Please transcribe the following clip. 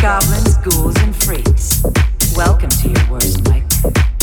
goblins, ghouls, and freaks. Welcome to your worst nightmare.